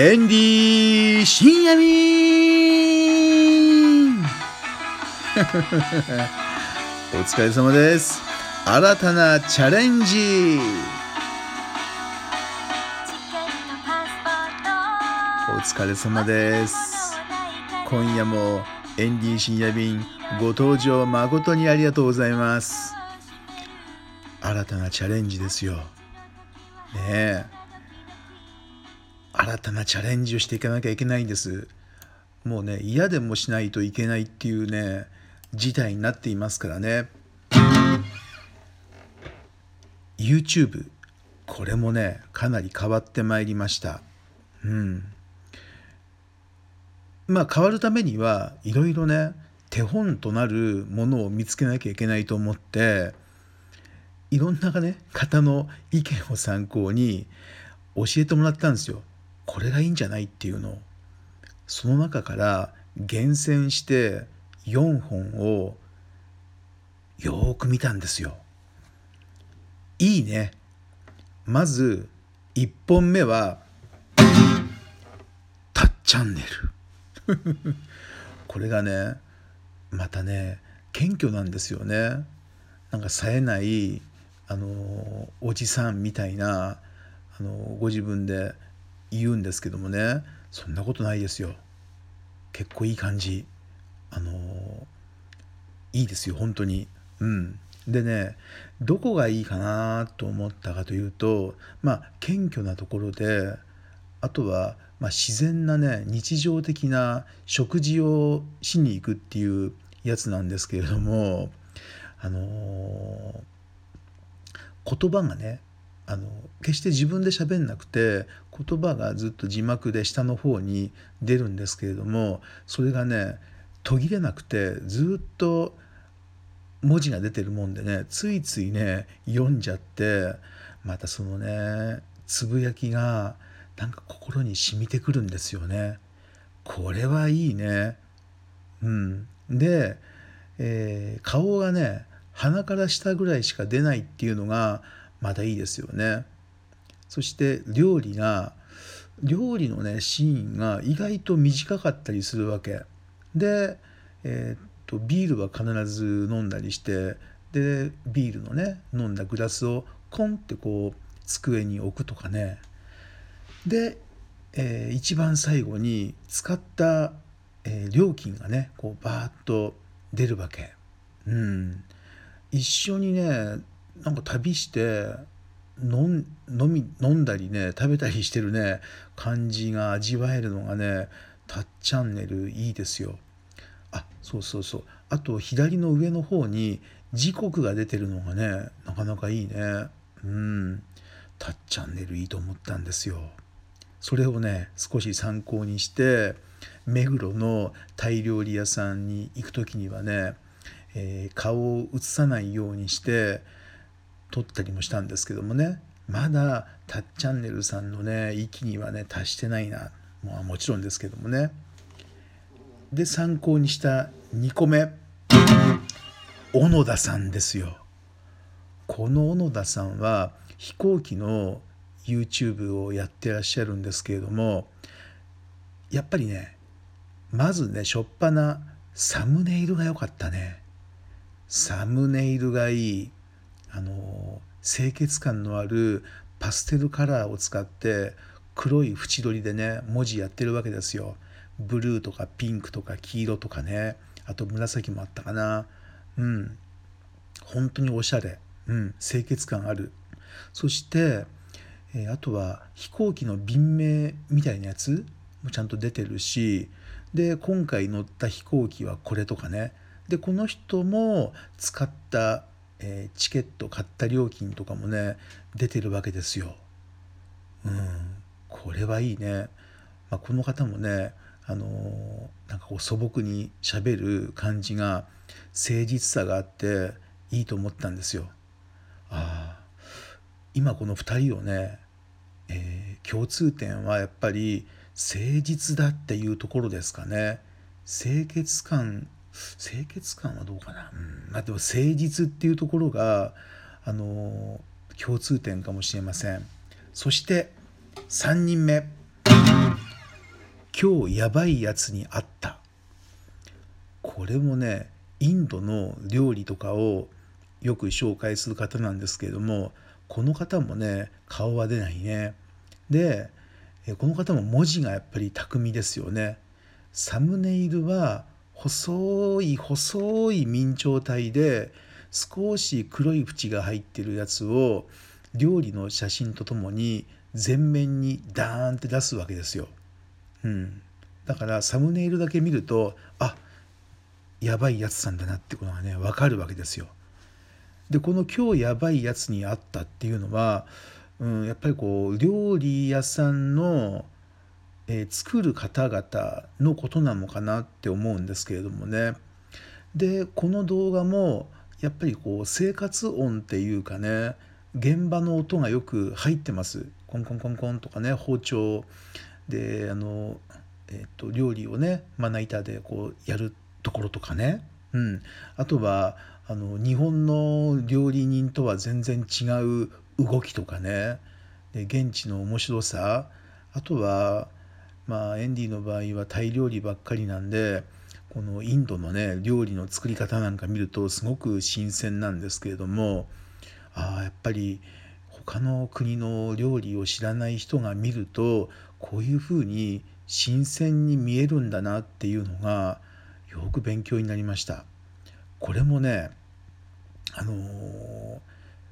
エンディ深夜便お疲れ様です。新たなチャレンジ。お疲れ様です。今夜もエンディー深夜便ご登場誠にありがとうございます。新たなチャレンジですよ。ねえ。新たなチャレンジをしていかなきゃいけないんです。もうね嫌でもしないといけないっていうね事態になっていますからね。YouTube これもねかなり変わってまいりました。うん。まあ変わるためにはいろいろね手本となるものを見つけなきゃいけないと思っていろんなね方の意見を参考に教えてもらったんですよ。これがいいんじゃないっていうの。その中から厳選して4本をよく見たんですよ。いいね。まず1本目は「たっチャンネル」これがねまたね謙虚なんですよね。なんか冴えないあのおじさんみたいなあのご自分で言うんですけどもねそんなことないですよ。結構いい感じ。あのいいですよ本当に。うん。でねどこがいいかなと思ったかというとまあ謙虚なところであとは、まあ、自然なね日常的な食事をしに行くっていうやつなんですけれどもあのー言葉がねあの決して自分で喋んなくて言葉がずっと字幕で下の方に出るんですけれどもそれがね途切れなくてずっと文字が出てるもんでねついついね読んじゃってまたそのねつぶやきがなんか心に染みてくるんですよね。これはいいね。うん、で、えー、顔がね鼻から下ぐらいしか出ないっていうのがまだいいですよね。そして料理が料理のねシーンが意外と短かったりするわけで、えー、っとビールは必ず飲んだりしてでビールのね飲んだグラスをコンってこう机に置くとかねで、えー、一番最後に使った、えー、料金がねこうバーッと出るわけ。うん一緒にねなんか旅して飲み飲んだりね食べたりしてるね感じが味わえるのがねタッチャンネルいいですよ。あそうそうそうあと左の上の方に時刻が出てるのがねなかなかいいね。うんタッチャンネルいいと思ったんですよ。それをね少し参考にして目黒のタイ料理屋さんに行く時にはねえー、顔を映さないようにして撮ったりもしたんですけどもね。まだタッチャンネルさんのね域にはね達してないな。ももちろんですけどもね。で参考にした2個目。小野田さんですよ。この小野田さんは飛行機の YouTube をやってらっしゃるんですけれどもやっぱりねまずねしょっぱなサムネイルが良かったね。サムネイルがいい。あの清潔感のあるパステルカラーを使って黒い縁取りでね文字やってるわけですよ。ブルーとかピンクとか黄色とかね。あと紫もあったかな。うん。本当におしゃれ、うん、清潔感ある。そして、え、あとは飛行機の便名みたいなやつもちゃんと出てるしで今回乗った飛行機はこれとかね。でこの人も使った、えー、チケット買った料金とかもね出てるわけですよ。うん、これはいいね。まあ、この方もねあのー、なんかこう素朴にしゃべる感じが誠実さがあっていいと思ったんですよ。ああ今この2人をね、えー、共通点はやっぱり誠実だっていうところですかね。清潔感清潔感はどうかな、うん。まあ、でも誠実っていうところがあの共通点かもしれません。そして3人目。今日やばいやつに会った。これもねインドの料理とかをよく紹介する方なんですけれどもこの方もね顔は出ないね。でこの方も文字がやっぱり巧みですよね。サムネイルは細い細い明朝体で少し黒い縁が入ってるやつを料理の写真とともに全面にダーンって出すわけですよ。うん、だからサムネイルだけ見るとあやばいやつさんだなってことがね分かるわけですよ。でこの「今日やばいやつに会った」っていうのは、うん、やっぱりこう料理屋さんの、えー、作る方々のことなのかなって思うんですけれどもね。でこの動画もやっぱりこう生活音っていうかね現場の音がよく入ってます。コンコンコンコンとかね包丁。であの、えーと、料理をねまな板でこうやるところとかね、うん、あとはあの日本の料理人とは全然違う動きとかね。で現地の面白さ。あとはまあエンディの場合はタイ料理ばっかりなんでこのインドのね料理の作り方なんか見るとすごく新鮮なんですけれどもあやっぱり他の国の料理を知らない人が見るとこういうふうに新鮮に見えるんだなっていうのがよく勉強になりました。これもねあのー、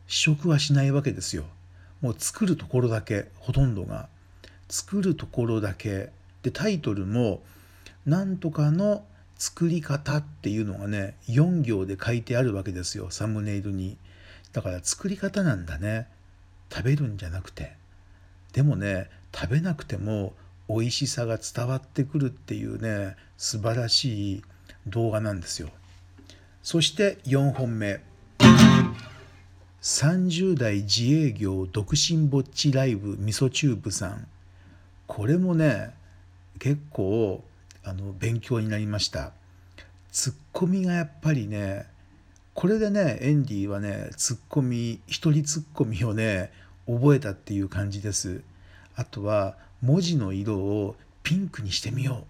試食はしないわけですよ。もう作るところだけほとんどが作るところだけ。でタイトルも「なんとかの作り方っていうのがね4行で書いてあるわけですよ。サムネイルに。だから作り方なんだね。食べるんじゃなくて。でもね食べなくても美味しさが伝わってくるっていうね素晴らしい動画なんですよ。そして4本目。30代自営業独身ぼっちライブみそチューブさん。これもね結構あの勉強になりました。ツッコミがやっぱりねこれでねエンディはねツッコミ一人ツッコミをね覚えたっていう感じです。あとは文字の色をピンクにしてみようっ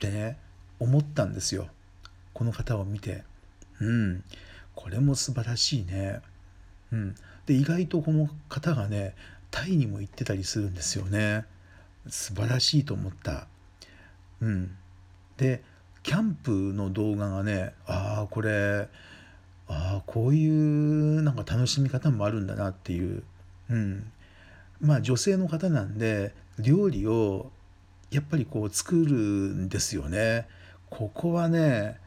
てね思ったんですよ。この方を見て。うん。これも素晴らしいね。うん。で意外とこの方がねタイにも行ってたりするんですよね。素晴らしいと思ったうんでキャンプの動画がねああこれああこういうなんか楽しみ方もあるんだなっていう、うん、まあ女性の方なんで料理をやっぱりこう作るんですよね。ここはね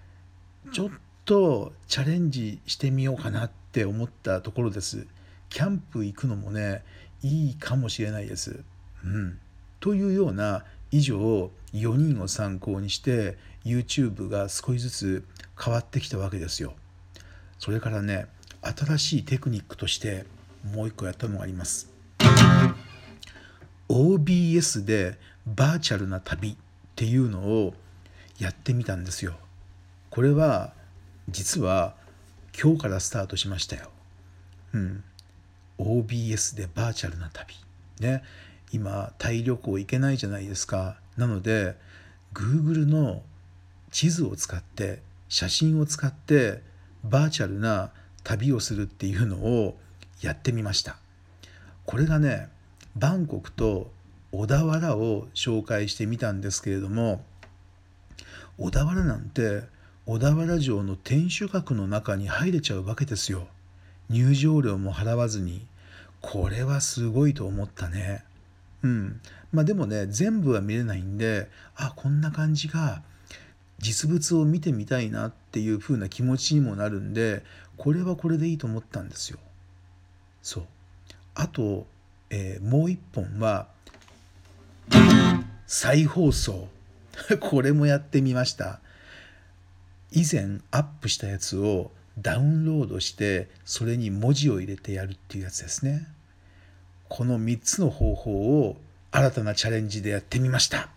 ちょっとチャレンジしてみようかなって思ったところです。キャンプ行くのもねいいかもしれないです。うん、というような以上4人を参考にして YouTube が少しずつ変わってきたわけですよ。それからね新しいテクニックとしてもう一個やったのがあります。OBS でバーチャルな旅っていうのをやってみたんですよ。これは実は今日からスタートしましたよ。うん。OBS でバーチャルな旅。ね。今タイ旅行行けないじゃないですか。なので Google の地図を使って写真を使ってバーチャルな旅をするっていうのをやってみました。これがねバンコクと小田原を紹介してみたんですけれども小田原なんて小田原城の天守閣の中に入れちゃうわけですよ。入場料も払わずに。これはすごいと思ったね。うん、まあでもね全部は見れないんであこんな感じが実物を見てみたいなっていう風な気持ちにもなるんでこれはこれでいいと思ったんですよ。そうあと、えー、もう一本は再放送 これもやってみました以前アップしたやつをダウンロードしてそれに文字を入れてやるっていうやつですね。この3つの方法を新たなチャレンジでやってみました。